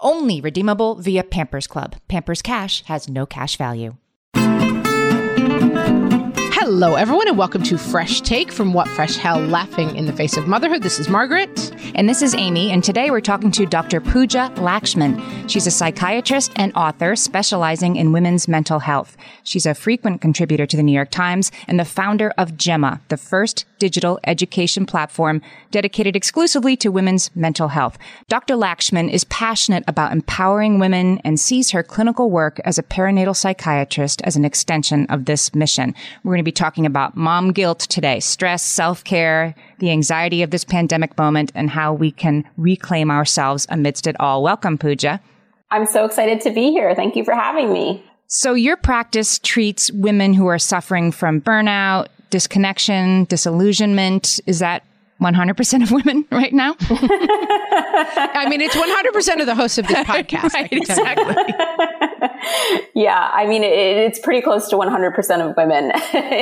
Only redeemable via Pampers Club. Pampers Cash has no cash value. Hello, everyone, and welcome to Fresh Take from What Fresh Hell Laughing in the Face of Motherhood. This is Margaret. And this is Amy, and today we're talking to Dr. Pooja Lakshmin. She's a psychiatrist and author specializing in women's mental health. She's a frequent contributor to the New York Times and the founder of Gemma, the first digital education platform dedicated exclusively to women's mental health. Dr. Lakshmin is passionate about empowering women and sees her clinical work as a perinatal psychiatrist as an extension of this mission. We're going to be talking about mom guilt today, stress, self-care, the anxiety of this pandemic moment, and how we can reclaim ourselves amidst it all. Welcome, Pooja. I'm so excited to be here. Thank you for having me. So your practice treats women who are suffering from burnout, disconnection, disillusionment. Is that 100% of women right now? I mean, it's 100% of the hosts of this podcast. right, exactly. yeah, I mean, it, it's pretty close to 100% of women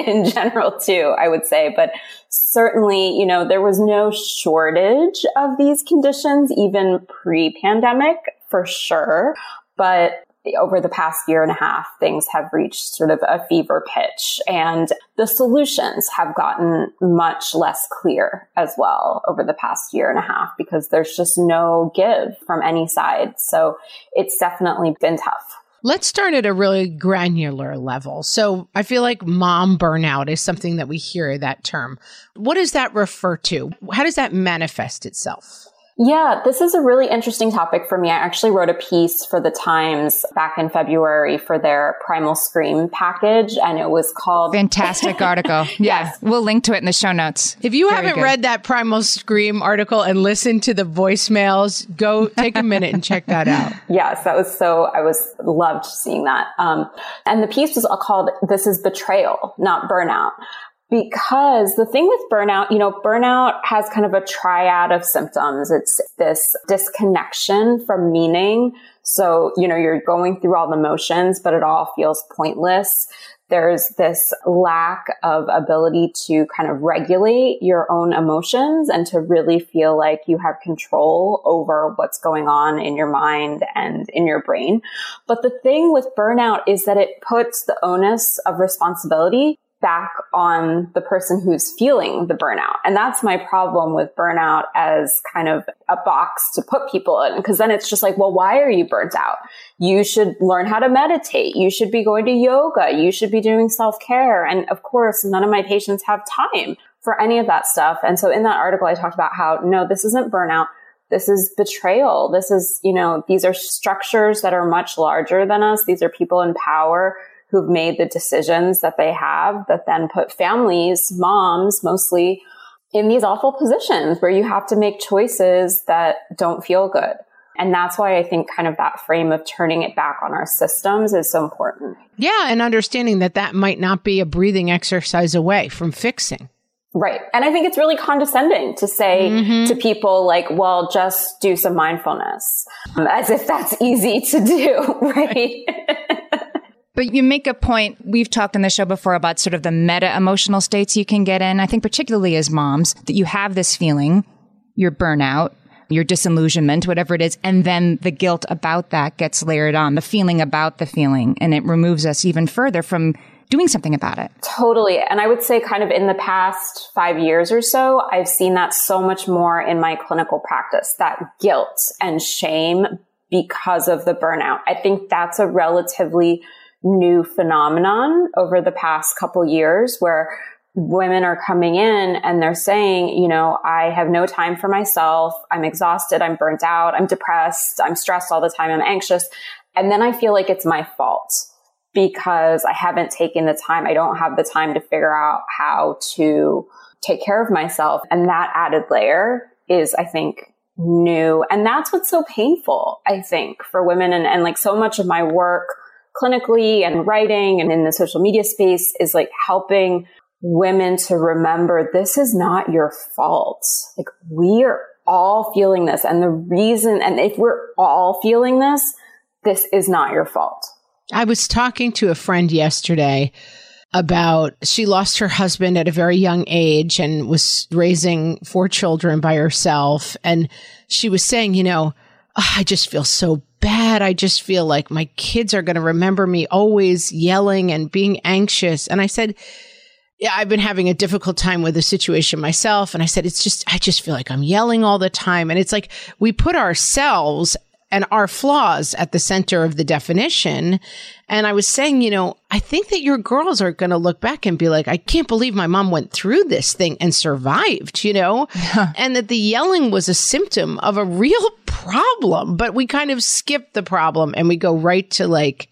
in general, too, I would say. But certainly, you know, there was no shortage of these conditions, even pre pandemic, for sure. But over the past year and a half, things have reached sort of a fever pitch and the solutions have gotten much less clear as well over the past year and a half because there's just no give from any side. So it's definitely been tough. Let's start at a really granular level. So I feel like mom burnout is something that we hear that term. What does that refer to? How does that manifest itself? Yeah, this is a really interesting topic for me. I actually wrote a piece for the Times back in February for their Primal Scream package, and it was called Fantastic article. yeah, we'll link to it in the show notes. If you Very haven't good. read that Primal Scream article and listened to the voicemails, go take a minute and check that out. Yes, that was so, I was loved seeing that. Um, and the piece was called This is Betrayal, Not Burnout because the thing with burnout, you know, burnout has kind of a triad of symptoms. It's this disconnection from meaning. So, you know, you're going through all the motions, but it all feels pointless. There's this lack of ability to kind of regulate your own emotions and to really feel like you have control over what's going on in your mind and in your brain. But the thing with burnout is that it puts the onus of responsibility back on the person who's feeling the burnout. And that's my problem with burnout as kind of a box to put people in. Cause then it's just like, well, why are you burnt out? You should learn how to meditate. You should be going to yoga. You should be doing self care. And of course, none of my patients have time for any of that stuff. And so in that article, I talked about how no, this isn't burnout. This is betrayal. This is, you know, these are structures that are much larger than us. These are people in power who've made the decisions that they have that then put families, moms mostly, in these awful positions where you have to make choices that don't feel good. And that's why I think kind of that frame of turning it back on our systems is so important. Yeah. And understanding that that might not be a breathing exercise away from fixing. Right. And I think it's really condescending to say mm-hmm. to people like, well, just do some mindfulness um, as if that's easy to do. Right. But you make a point. We've talked in the show before about sort of the meta emotional states you can get in. I think particularly as moms that you have this feeling, your burnout, your disillusionment, whatever it is. And then the guilt about that gets layered on, the feeling about the feeling. And it removes us even further from doing something about it. Totally. And I would say kind of in the past five years or so, I've seen that so much more in my clinical practice, that guilt and shame because of the burnout. I think that's a relatively new phenomenon over the past couple years where women are coming in and they're saying, you know, I have no time for myself. I'm exhausted. I'm burnt out. I'm depressed. I'm stressed all the time. I'm anxious. And then I feel like it's my fault because I haven't taken the time. I don't have the time to figure out how to take care of myself. And that added layer is, I think, new. And that's what's so painful, I think, for women. And, and like so much of my work clinically and writing and in the social media space is like helping women to remember this is not your fault. Like we are all feeling this. And the reason, and if we're all feeling this, this is not your fault. I was talking to a friend yesterday about she lost her husband at a very young age and was raising four children by herself. And she was saying, you know, oh, I just feel so bad. I just feel like my kids are going to remember me always yelling and being anxious. And I said, yeah, I've been having a difficult time with the situation myself. And I said, it's just, I just feel like I'm yelling all the time. And it's like we put ourselves and our flaws at the center of the definition. And I was saying, you know, I think that your girls are going to look back and be like, I can't believe my mom went through this thing and survived, you know, and that the yelling was a symptom of a real problem. But we kind of skip the problem and we go right to like,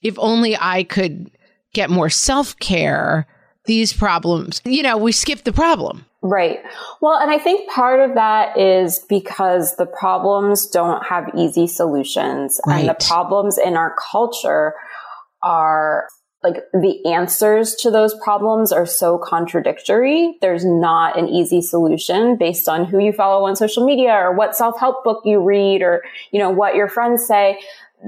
if only I could get more self care, these problems, you know, we skip the problem. Right. Well, and I think part of that is because the problems don't have easy solutions right. and the problems in our culture are like the answers to those problems are so contradictory. There's not an easy solution based on who you follow on social media or what self-help book you read or, you know, what your friends say.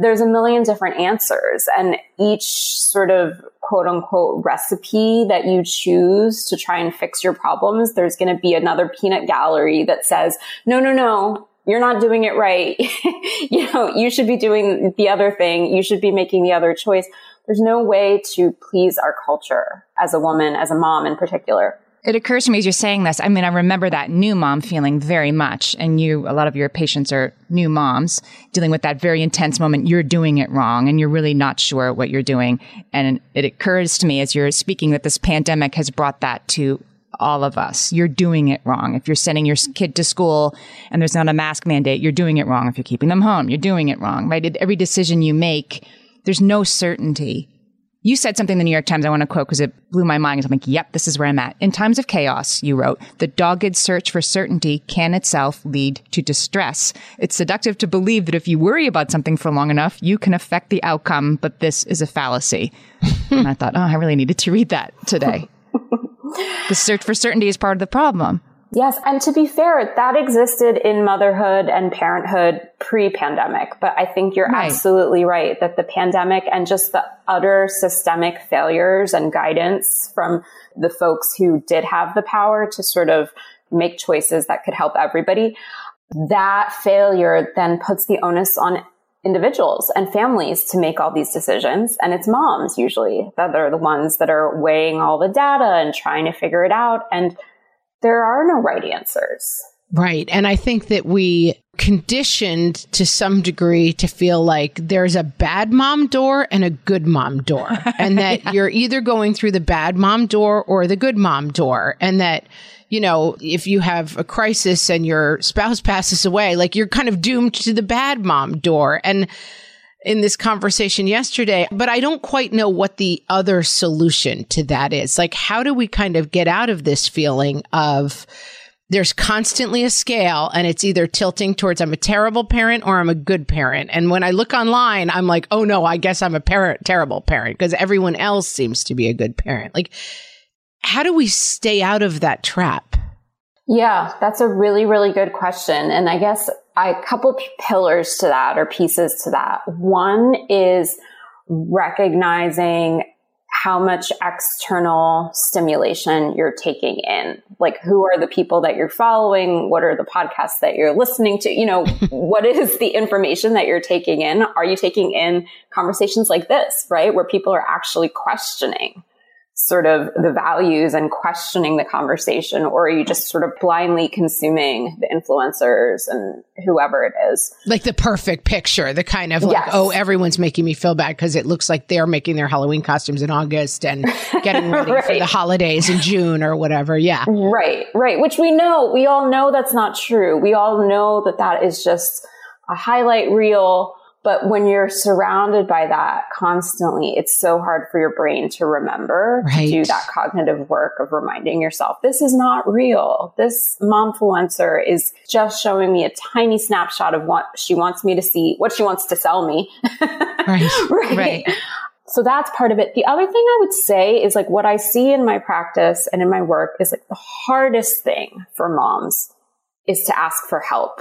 There's a million different answers and each sort of quote unquote recipe that you choose to try and fix your problems, there's going to be another peanut gallery that says, no, no, no, you're not doing it right. you know, you should be doing the other thing. You should be making the other choice. There's no way to please our culture as a woman, as a mom in particular. It occurs to me as you're saying this. I mean, I remember that new mom feeling very much. And you, a lot of your patients are new moms dealing with that very intense moment. You're doing it wrong and you're really not sure what you're doing. And it occurs to me as you're speaking that this pandemic has brought that to all of us. You're doing it wrong. If you're sending your kid to school and there's not a mask mandate, you're doing it wrong. If you're keeping them home, you're doing it wrong, right? Every decision you make, there's no certainty you said something in the New York Times I want to quote because it blew my mind. I'm like, yep, this is where I'm at. In times of chaos, you wrote, the dogged search for certainty can itself lead to distress. It's seductive to believe that if you worry about something for long enough, you can affect the outcome, but this is a fallacy. and I thought, oh, I really needed to read that today. the search for certainty is part of the problem. Yes. And to be fair, that existed in motherhood and parenthood pre pandemic. But I think you're right. absolutely right that the pandemic and just the utter systemic failures and guidance from the folks who did have the power to sort of make choices that could help everybody, that failure then puts the onus on individuals and families to make all these decisions. And it's moms usually that are the ones that are weighing all the data and trying to figure it out. And there are no right answers. Right. And I think that we conditioned to some degree to feel like there's a bad mom door and a good mom door. And that yeah. you're either going through the bad mom door or the good mom door. And that, you know, if you have a crisis and your spouse passes away, like you're kind of doomed to the bad mom door. And in this conversation yesterday, but I don't quite know what the other solution to that is. Like, how do we kind of get out of this feeling of there's constantly a scale and it's either tilting towards I'm a terrible parent or I'm a good parent. And when I look online, I'm like, oh no, I guess I'm a parent, terrible parent because everyone else seems to be a good parent. Like, how do we stay out of that trap? Yeah, that's a really, really good question. And I guess a couple pillars to that or pieces to that. One is recognizing how much external stimulation you're taking in. Like, who are the people that you're following? What are the podcasts that you're listening to? You know, what is the information that you're taking in? Are you taking in conversations like this, right? Where people are actually questioning sort of the values and questioning the conversation, or are you just sort of blindly consuming the influencers and whoever it is? Like the perfect picture, the kind of like, oh, Yes. oh, everyone's making me feel bad because it looks like they're making their Halloween costumes in August and getting ready for the holidays in June or whatever. Yeah. Right, right. Which we know, we all know that's not true. We all know that that is just a highlight reel. But when you're surrounded by that constantly, it's so hard for your brain to remember Right. to do that cognitive work of reminding yourself, this is not real. This momfluencer is just showing me a tiny snapshot of what she wants me to see, what she wants to sell me. Right. right. Right. So that's part of it. The other thing I would say is like what I see in my practice and in my work is like the hardest thing for moms is to ask for help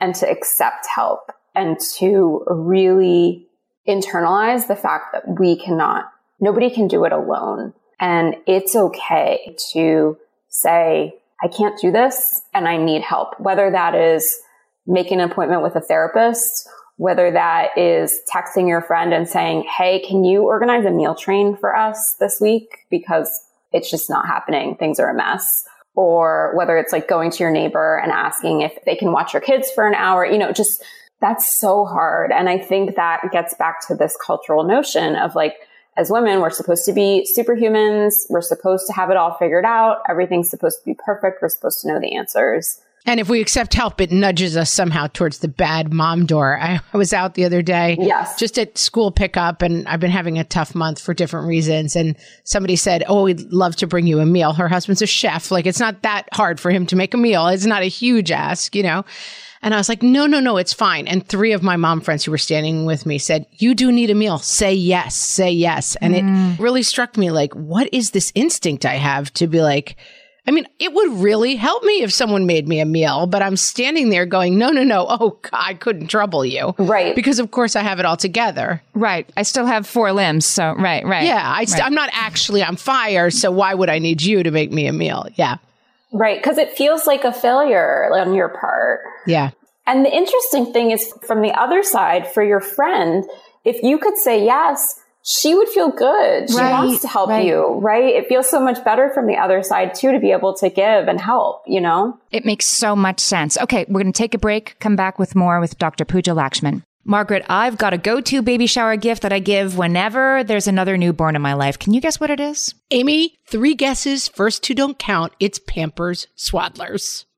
and to accept help and to really internalize the fact that we cannot, nobody can do it alone. And it's okay to say, I can't do this and I need help, whether that is making an appointment with a therapist, whether that is texting your friend and saying, Hey, can you organize a meal train for us this week? Because it's just not happening. Things are a mess. Or whether it's like going to your neighbor and asking if they can watch your kids for an hour, you know, just that's so hard. And I think that gets back to this cultural notion of like, as women, we're supposed to be superhumans. We're supposed to have it all figured out. Everything's supposed to be perfect. We're supposed to know the answers. And if we accept help, it nudges us somehow towards the bad mom door. I, I was out the other day, Yes. just at school pickup, and I've been having a tough month for different reasons. And somebody said, "Oh, we'd love to bring you a meal." Her husband's a chef; like it's not that hard for him to make a meal. It's not a huge ask, you know. And I was like, "No, no, no, it's fine." And three of my mom friends who were standing with me said, "You do need a meal. Say yes. Say yes." And it mm. really struck me like, what is this instinct I have to be like? I mean, it would really help me if someone made me a meal, but I'm standing there going, no, no, no. Oh, God, I couldn't trouble you. Right. Because, of course, I have it all together. Right. I still have four limbs. So, right, right. Yeah. I st- I'm not actually on fire. So why would I need you to make me a meal? Yeah. Right. Cause it feels like a failure on your part. Yeah. And the interesting thing is from the other side, for your friend, if you could say yes, she would feel good. She Right, wants to help right. you, right? It feels so much better from the other side too to be able to give and help, you know? It makes so much sense. Okay, we're going to take a break, come back with more with Dr. Pooja Lakshmin. Margaret, I've got a go to baby shower gift that I give whenever there's another newborn in my life. Can you guess what it is? Amy, three guesses. First two don't count. It's Pampers Swaddlers.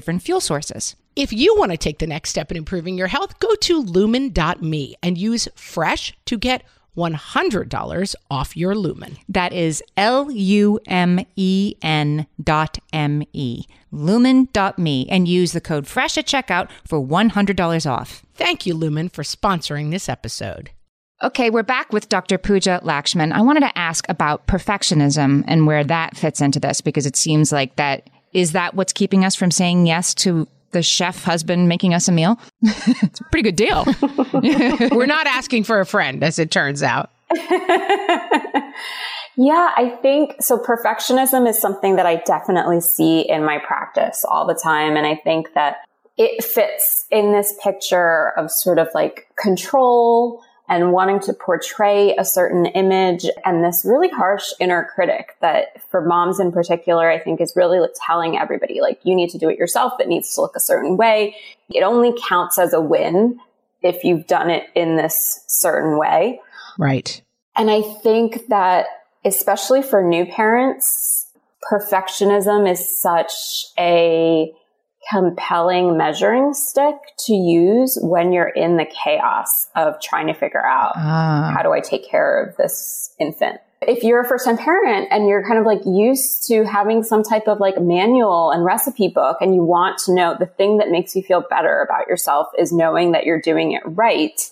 fuel sources. If you want to take the next step in improving your health, go to lumen.me and use fresh to get $100 off your lumen. That is L U M E N dot M E. Lumen dot me and use the code FRESH at checkout for $100 off. Thank you, Lumen, for sponsoring this episode. Okay, we're back with Dr. Pooja Lakshmin. I wanted to ask about perfectionism and where that fits into this because it seems like that is that what's keeping us from saying yes to the chef husband making us a meal. it's a pretty good deal. We're not asking for a friend, as it turns out. yeah, I think so. Perfectionism is something that I definitely see in my practice all the time. And I think that it fits in this picture of sort of like control and wanting to portray a certain image and this really harsh inner critic that for moms in particular, I think is really telling everybody like you need to do it yourself. It needs to look a certain way. It only counts as a win if you've done it in this certain way. Right. And I think that especially for new parents, perfectionism is such a compelling measuring stick to use when you're in the chaos of trying to figure out ah. how do I take care of this infant. If you're a first time parent and you're kind of like used to having some type of like manual and recipe book and you want to know the thing that makes you feel better about yourself is knowing that you're doing it right.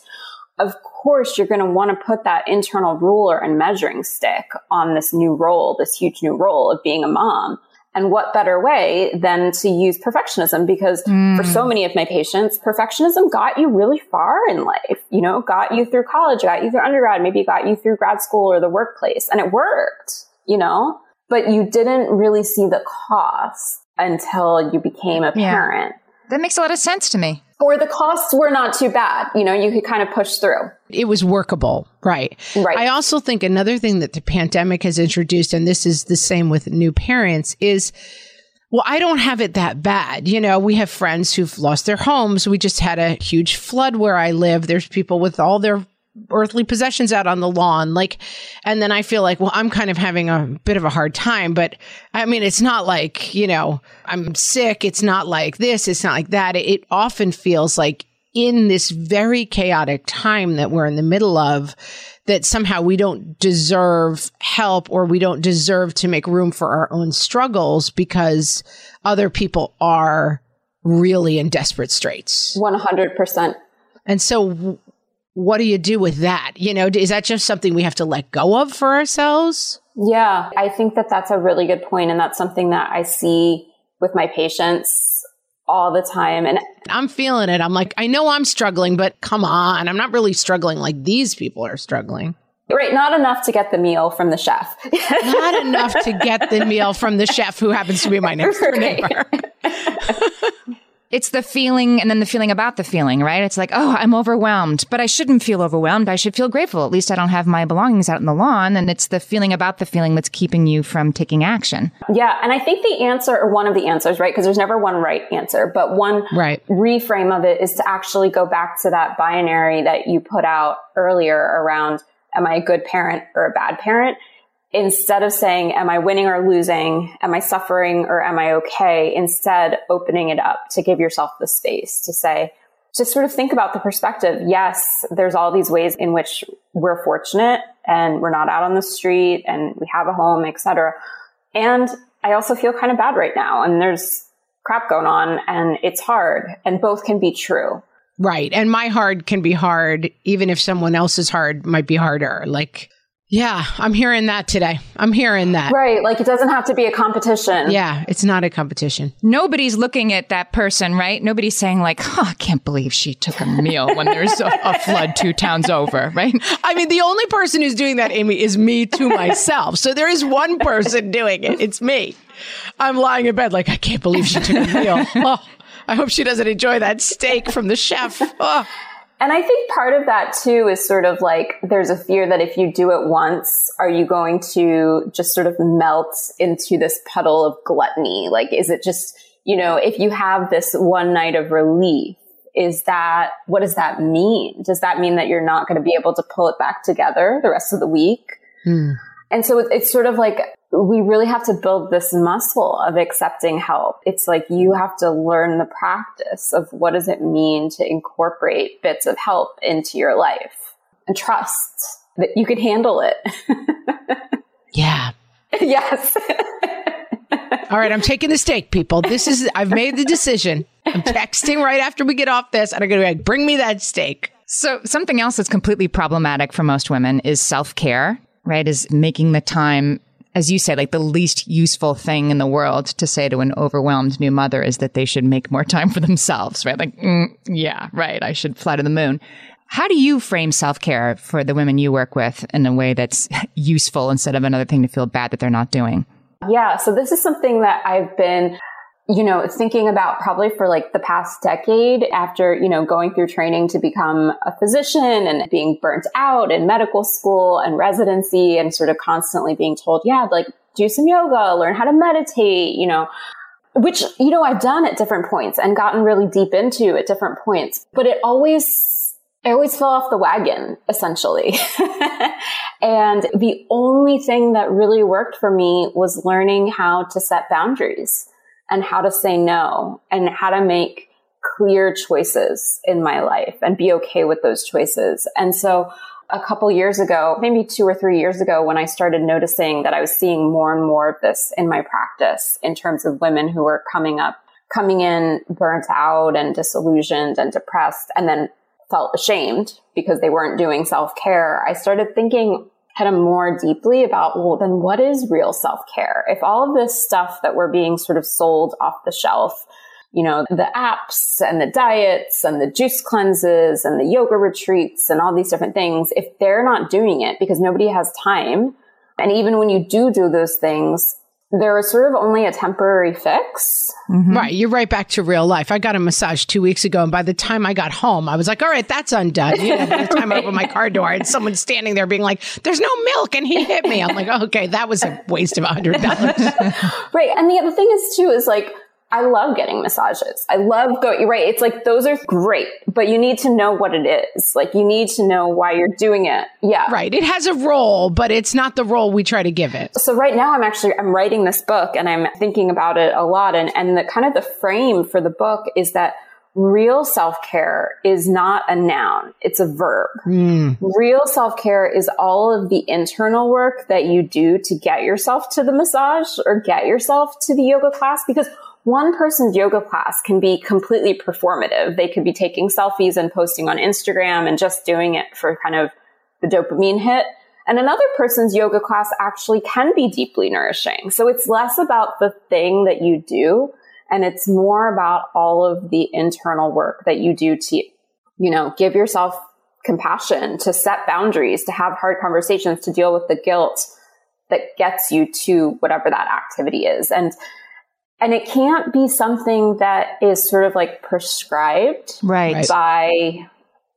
Of course, you're going to want to put that internal ruler and measuring stick on this new role, this huge new role of being a mom. And what better way than to use perfectionism? Because mm. for so many of my patients, perfectionism got you really far in life, you know, got you through college, got you through undergrad, maybe got you through grad school or the workplace and it worked, you know, but you didn't really see the cost until you became a parent. Yeah. That makes a lot of sense to me or the costs were not too bad. You know, you could kind of push through. It was workable. Right. Right. I also think another thing that the pandemic has introduced, and this is the same with new parents, is well, I don't have it that bad. You know, we have friends who've lost their homes. We just had a huge flood where I live. There's people with all their earthly possessions out on the lawn. Like, and then I feel like, well, I'm kind of having a bit of a hard time, but I mean, it's not like, you know, I'm sick. It's not like this. It's not like that. It, it often feels like in this very chaotic time that we're in the middle of, that somehow we don't deserve help or we don't deserve to make room for our own struggles because other people are really in desperate straits. 100%. And so what do you do with that? You know, is that just something we have to let go of for ourselves? Yeah, I think that that's a really good point, and that's something that I see with my patients all the time. And I'm feeling it. I'm like, I know I'm struggling, but come on, I'm not really struggling like these people are struggling. Right, not enough to get the meal from the chef. not enough to get the meal from the chef who happens to be my next door neighbor. it's the feeling and then the feeling about the feeling, right? It's like, oh, I'm overwhelmed, but I shouldn't feel overwhelmed. I should feel grateful. At least I don't have my belongings out in the lawn. And it's the feeling about the feeling that's keeping you from taking action. Yeah. And I think the answer, or one of the answers, right? Because there's never one right answer, but one right. reframe of it is to actually go back to that binary that you put out earlier around, am I a good parent or a bad parent? Instead of saying, am I winning or losing? Am I suffering or am I okay? Instead, opening it up to give yourself the space to say, just sort of think about the perspective. Yes, there's all these ways in which we're fortunate and we're not out on the street and we have a home, etc. And I also feel kind of bad right now and there's crap going on and it's hard and both can be true. Right. And my hard can be hard, even if someone else's hard might be harder. Like, yeah, I'm hearing that today. I'm hearing that. Right. Like it doesn't have to be a competition. Yeah, it's not a competition. Nobody's looking at that person, right? Nobody's saying, like, oh, I can't believe she took a meal when there's a, a, flood two towns over, right? I mean, the only person who's doing that, Amy, is me to myself. so there is one person doing it. It's me. I'm lying in bed like, I can't believe she took a meal. Oh, I hope she doesn't enjoy that steak from the chef. Oh. And I think part of that too is sort of like there's a fear that if you do it once, are you going to just sort of melt into this puddle of gluttony? Like, is it just, you know, if you have this one night of relief, is that, what does that mean? Does that mean that you're not going to be able to pull it back together the rest of the week? Hmm. And so it's sort of like we really have to build this muscle of accepting help. It's like you have to learn the practice of what does it mean to incorporate bits of help into your life and trust that you can handle it. yeah. yes. All right, I'm taking the steak, people. This is I've made the decision. I'm texting right after we get off this, and I'm going to be like, bring me that steak. So something else that's completely problematic for most women is self care right? Is making the time as you said, like the least useful thing in the world to say to an overwhelmed new mother is that they should make more time for themselves, right? Like, mm, yeah, right. I should fly to the moon. How do you frame self care for the women you work with in a way that's useful instead of another thing to feel bad that they're not doing? Yeah. So this is something that I've been you know, thinking about probably for like the past decade after, you know, going through training to become a physician and being burnt out in medical school and residency and sort of constantly being told, yeah, like do some yoga, learn how to meditate, you know, which, you know, I've done at different points and gotten really deep into at different points, but it always, I always fell off the wagon, essentially. and the only thing that really worked for me was learning how to set boundaries and how to say no and how to make clear choices in my life and be okay with those choices. And so a couple years ago, maybe two or three years ago, when I started noticing that I was seeing more and more of this in my practice in terms of women who were coming up, coming in burnt out and disillusioned and depressed and then felt ashamed because they weren't doing self care. I started thinking, of more deeply about, well, then what is real self care? If all of this stuff that we're being sort of sold off the shelf, you know, the apps and the diets and the juice cleanses and the yoga retreats and all these different things, if they're not doing it because nobody has time, and even when you do do those things, there was sort of only a temporary fix. Mm-hmm. Right. You're right back to real life. I got a massage two weeks ago, and by the time I got home, I was like, all right, that's undone. You know, by the time I opened my car door, and someone standing there being like, there's no milk, and he hit me. I'm like, okay, that was a waste of a $100. right. And the other thing is, too, is like, I love getting massages. I love going, right. It's like, those are great, but you need to know what it is. Like, you need to know why you're doing it. Yeah. Right. It has a role, but it's not the role we try to give it. So right now I'm actually, I'm writing this book and I'm thinking about it a lot. And, and the kind of the frame for the book is that real self-care is not a noun. It's a verb. Mm. Real self-care is all of the internal work that you do to get yourself to the massage or get yourself to the yoga class because one person's yoga class can be completely performative. They could be taking selfies and posting on Instagram and just doing it for kind of the dopamine hit. And another person's yoga class actually can be deeply nourishing. So it's less about the thing that you do and it's more about all of the internal work that you do to, you know, give yourself compassion, to set boundaries, to have hard conversations, to deal with the guilt that gets you to whatever that activity is. And and it can't be something that is sort of like prescribed right. by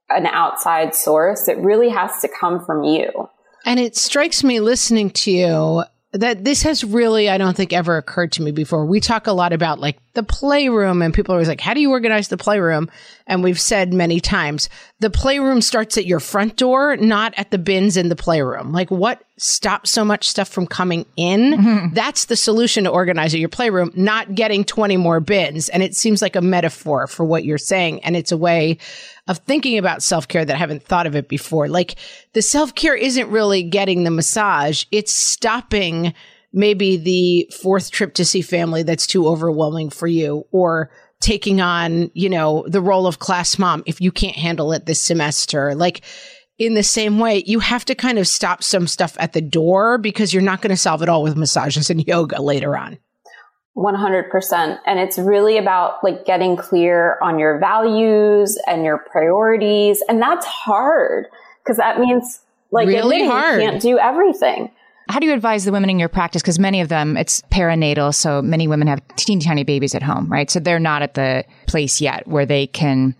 an outside source. It really has to come from you. And it strikes me listening to you that this has really, I don't think, ever occurred to me before. We talk a lot about like the playroom, and people are always like, How do you organize the playroom? And we've said many times, the playroom starts at your front door, not at the bins in the playroom. Like, what stops so much stuff from coming in? Mm-hmm. That's the solution to organizing your playroom, not getting 20 more bins. And it seems like a metaphor for what you're saying. And it's a way of thinking about self care that I haven't thought of it before. Like the self care isn't really getting the massage, it's stopping maybe the fourth trip to see family that's too overwhelming for you or taking on, you know, the role of class mom if you can't handle it this semester. Like in the same way, you have to kind of stop some stuff at the door because you're not going to solve it all with massages and yoga later on. 100%. And it's really about like getting clear on your values and your priorities. And that's hard because that means like really hard. you can't do everything. How do you advise the women in your practice? Because many of them, it's perinatal. So many women have teeny tiny babies at home, right? So they're not at the place yet where they can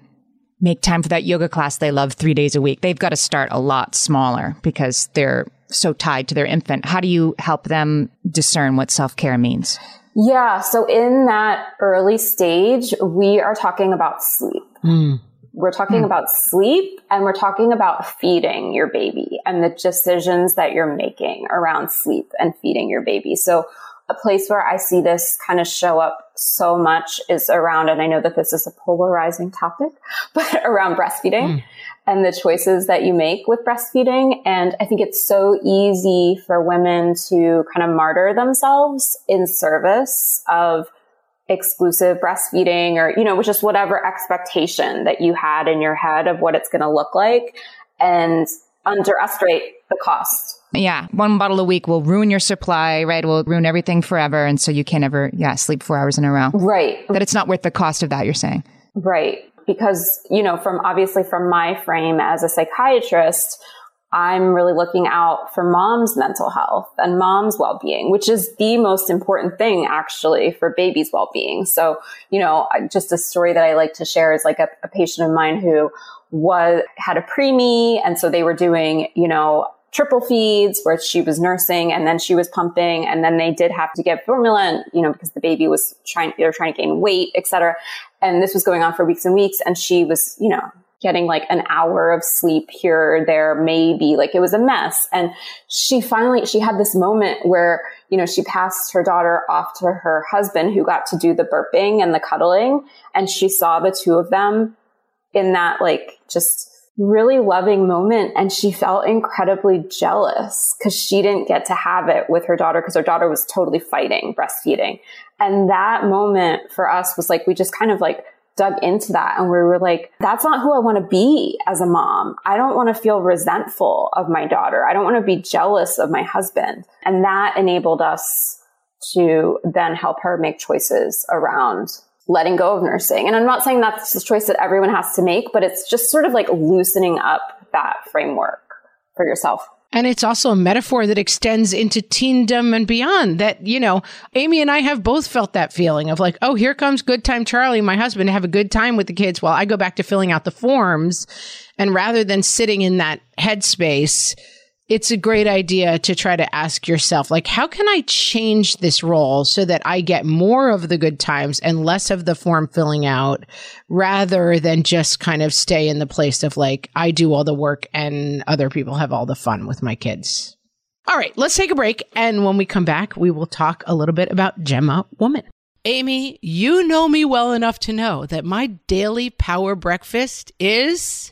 make time for that yoga class they love three days a week. They've got to start a lot smaller because they're so tied to their infant. How do you help them discern what self care means? Yeah. So in that early stage, we are talking about sleep. Mm. We're talking mm. about sleep and we're talking about feeding your baby and the decisions that you're making around sleep and feeding your baby. So a place where I see this kind of show up so much is around, and I know that this is a polarizing topic, but around breastfeeding. Mm and the choices that you make with breastfeeding. And I think it's so easy for women to kind of martyr themselves in service of exclusive breastfeeding or, you know, just whatever expectation that you had in your head of what it's going to look like and underestimate the cost Yeah, one bottle a week will ruin your supply, right? Will ruin everything forever. And so you can't ever, yeah, sleep four hours in a row. Right. That it's not worth the cost of that, you're saying. Right. Because, you know, from obviously from my frame as a psychiatrist, I'm really looking out for mom's mental health and mom's well-being, which is the most important thing actually for baby's well-being. So, you know, just a story that I like to share is like a, a patient of mine who was, had a preemie. And so they were doing, you know, triple feeds where she was nursing and then she was pumping and then they did have to give formula and you know because the baby was trying they were trying to gain weight etc and this was going on for weeks and weeks and she was you know getting like an hour of sleep here or there maybe like it was a mess. And she finally she had this moment where you know she passed her daughter off to her husband who got to do the burping and the cuddling and she saw the two of them in that like just really loving moment and she felt incredibly jealous because she didn't get to have it with her daughter because her daughter was totally fighting breastfeeding. And that moment for us was like we just kind of like dug into that and we were like that's not who i want to be as a mom. I don't want to feel resentful of my daughter. I don't want to be jealous of my husband. And that enabled us to then help her make choices around letting go of nursing. And I'm not saying that's the choice that everyone has to make, but it's just sort of like loosening up that framework for yourself. And it's also a metaphor that extends into teendom and beyond. That, you know, Amy and I have both felt that feeling of like, oh, here comes good time Charlie, my husband, have a good time with the kids while I go back to filling out the forms. And rather than sitting in that headspace, it's a great idea to try to ask yourself, like, how can I change this role so that I get more of the good times and less of the form filling out rather than just kind of stay in the place of like, I do all the work and other people have all the fun with my kids. All right, let's take a break. And when we come back, we will talk a little bit about Gemma Women. Amy, you know me well enough to know that my daily power breakfast is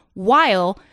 while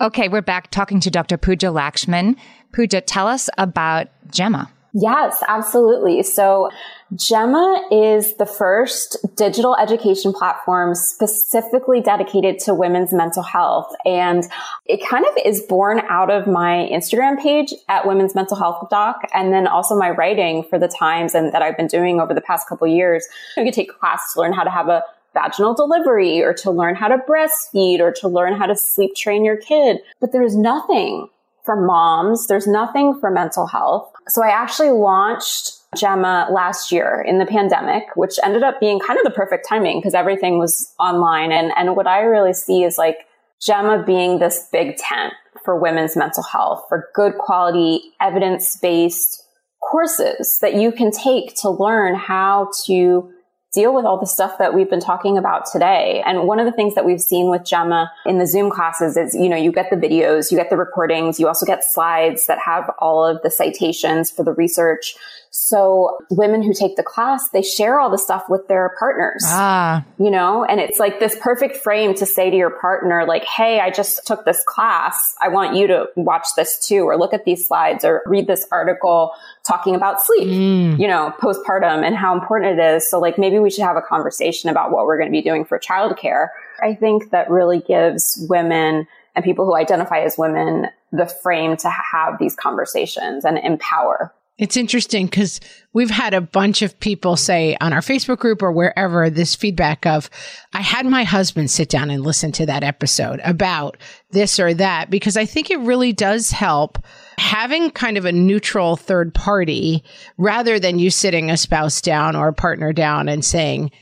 Okay, we're back talking to Dr. Pooja Lakshmin. Pooja, tell us about Gemma. Yes, absolutely. So Gemma is the first digital education platform specifically dedicated to women's mental health. And it kind of is born out of my Instagram page at Women's Mental Health Doc, and then also my writing for the Times and that I've been doing over the past couple years. You can take class to learn how to have a vaginal delivery or to learn how to breastfeed or to learn how to sleep train your kid. But there's nothing for moms. There's nothing for mental health. So I actually launched Gemma last year in the pandemic, which ended up being kind of the perfect timing because everything was online. And, and what I really see is like Gemma being this big tent for women's mental health, for good quality, evidence based courses that you can take to learn how to deal with all the stuff that we've been talking about today. And one of the things that we've seen with Gemma in the Zoom classes is, you know, you get the videos, you get the recordings, you also get slides that have all of the citations for the research. So women who take the class, they share all the stuff with their partners. Ah. You know, and it's like this perfect frame to say to your partner, like, Hey, I just took this class. I want you to watch this too, or look at these slides or read this article talking about sleep, mm. you know, postpartum and how important it is. So like maybe we should have a conversation about what we're going to be doing for childcare. I think that really gives women and people who identify as women the frame to have these conversations and empower it's interesting because we've had a bunch of people say on our Facebook group or wherever this feedback of, I had my husband sit down and listen to that episode about this or that, because I think it really does help having kind of a neutral third party rather than you sitting a spouse down or a partner down and saying,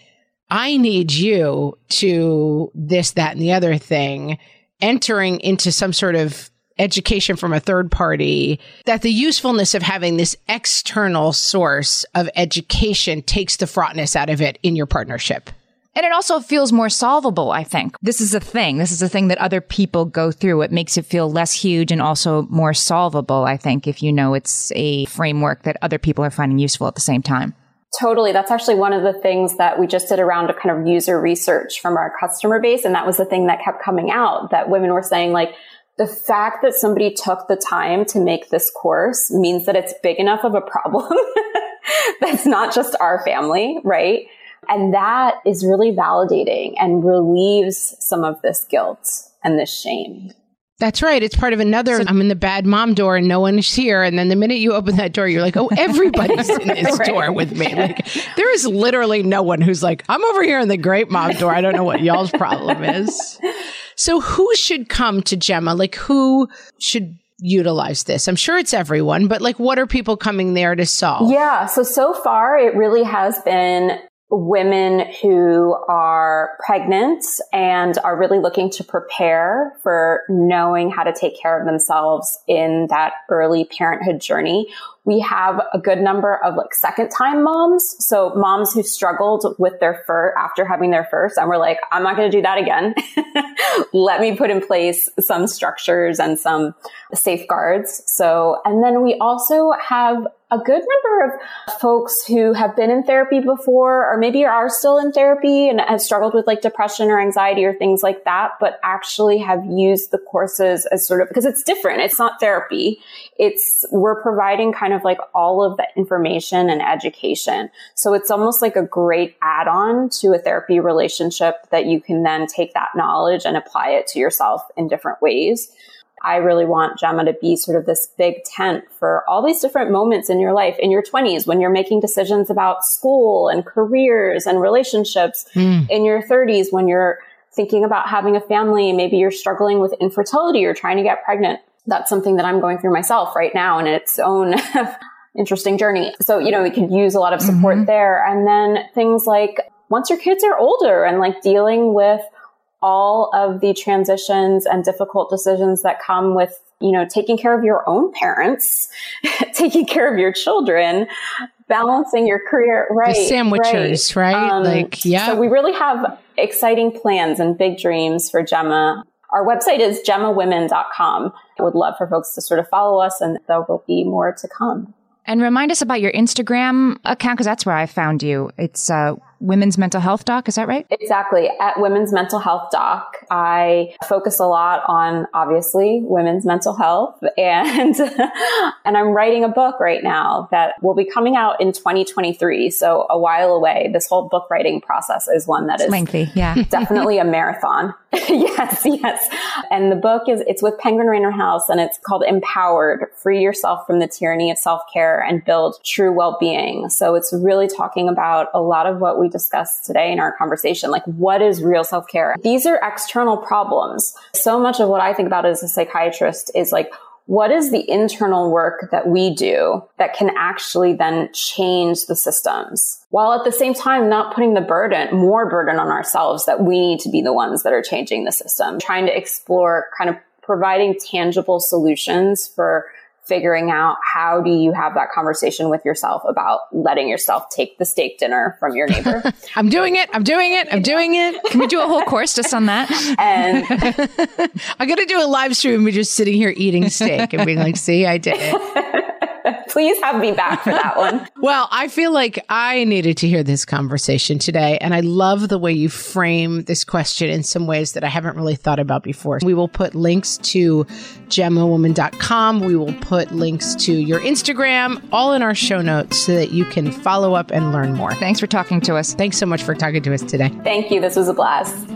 I need you to this, that, and the other thing, entering into some sort of education from a third party, that the usefulness of having this external source of education takes the fraughtness out of it in your partnership. And it also feels more solvable, I think. This is a thing. This is a thing that other people go through. It makes it feel less huge and also more solvable, I think, if you know it's a framework that other people are finding useful at the same time. Totally. That's actually one of the things that we just did around a kind of user research from our customer base. And that was the thing that kept coming out that women were saying like, the fact that somebody took the time to make this course means that it's big enough of a problem that's not just our family, right? And that is really validating and relieves some of this guilt and this shame. That's right. It's part of another. I'm in the bad mom door and no one is here. And then the minute you open that door, you're like, oh, everybody's in this right. door with me. Like, there is literally no one who's like, I'm over here in the great mom door. I don't know what y'all's problem is. So who should come to Gemma? Like who should utilize this? I'm sure it's everyone, but like what are people coming there to solve? Yeah. So, so far it really has been women who are pregnant and are really looking to prepare for knowing how to take care of themselves in that early parenthood journey we have a good number of like second time moms. So moms who struggled with their fur after having their first and we're like, I'm not going to do that again. Let me put in place some structures and some safeguards. So, and then we also have a good number of folks who have been in therapy before or maybe are still in therapy and have struggled with like depression or anxiety or things like that, but actually have used the courses as sort of, because it's different. It's not therapy. It's, we're providing kind of like all of the information and education. So it's almost like a great add on to a therapy relationship that you can then take that knowledge and apply it to yourself in different ways. I really want Gemma to be sort of this big tent for all these different moments in your life, in your 20s, when you're making decisions about school and careers and relationships, mm. in your 30s, when you're thinking about having a family, maybe you're struggling with infertility or trying to get pregnant. That's something that I'm going through myself right now in its own interesting journey. So, you know, we could use a lot of support mm-hmm. there. And then things like once your kids are older and like dealing with all of the transitions and difficult decisions that come with, you know, taking care of your own parents, taking care of your children, balancing your career, right? The sandwichers, right? right? Um, like, yeah. So we really have exciting plans and big dreams for Gemma. Our website is gemmawomen.com. I would love for folks to sort of follow us and there will be more to come. And remind us about your Instagram account because that's where I found you. It's uh, Women's Mental Health Doc. Is that right? Exactly. At Women's Mental Health Doc, I focus a lot on obviously women's mental health and, and I'm writing a book right now that will be coming out in 2023. So a while away. This whole book writing process is one that is lengthy. Yeah. definitely a marathon. yes. Yes. And the book is, it's with Penguin Random House and it's called Empowered, Free Yourself from the Tyranny of Self Care and Build True Well-Being. So it's really talking about a lot of what we discussed today in our conversation. Like what is real self-care? These are external problems. So much of what I think about as a psychiatrist is like, what is the internal work that we do that can actually then change the systems while at the same time not putting the burden, more burden on ourselves that we need to be the ones that are changing the system, trying to explore kind of providing tangible solutions for figuring out how do you have that conversation with yourself about letting yourself take the steak dinner from your neighbor. I'm doing it. I'm doing it. I'm doing it. Can we do a whole course just on that? And I'm going to do a live stream. We're just sitting here eating steak and being like, see, I did it. Please have me back for that one. well, I feel like I needed to hear this conversation today. And I love the way you frame this question in some ways that I haven't really thought about before. We will put links to gemmawomen.com. We will put links to your Instagram, all in our show notes so that you can follow up and learn more. Thanks for talking to us. Thanks so much for talking to us today. Thank you. This was a blast.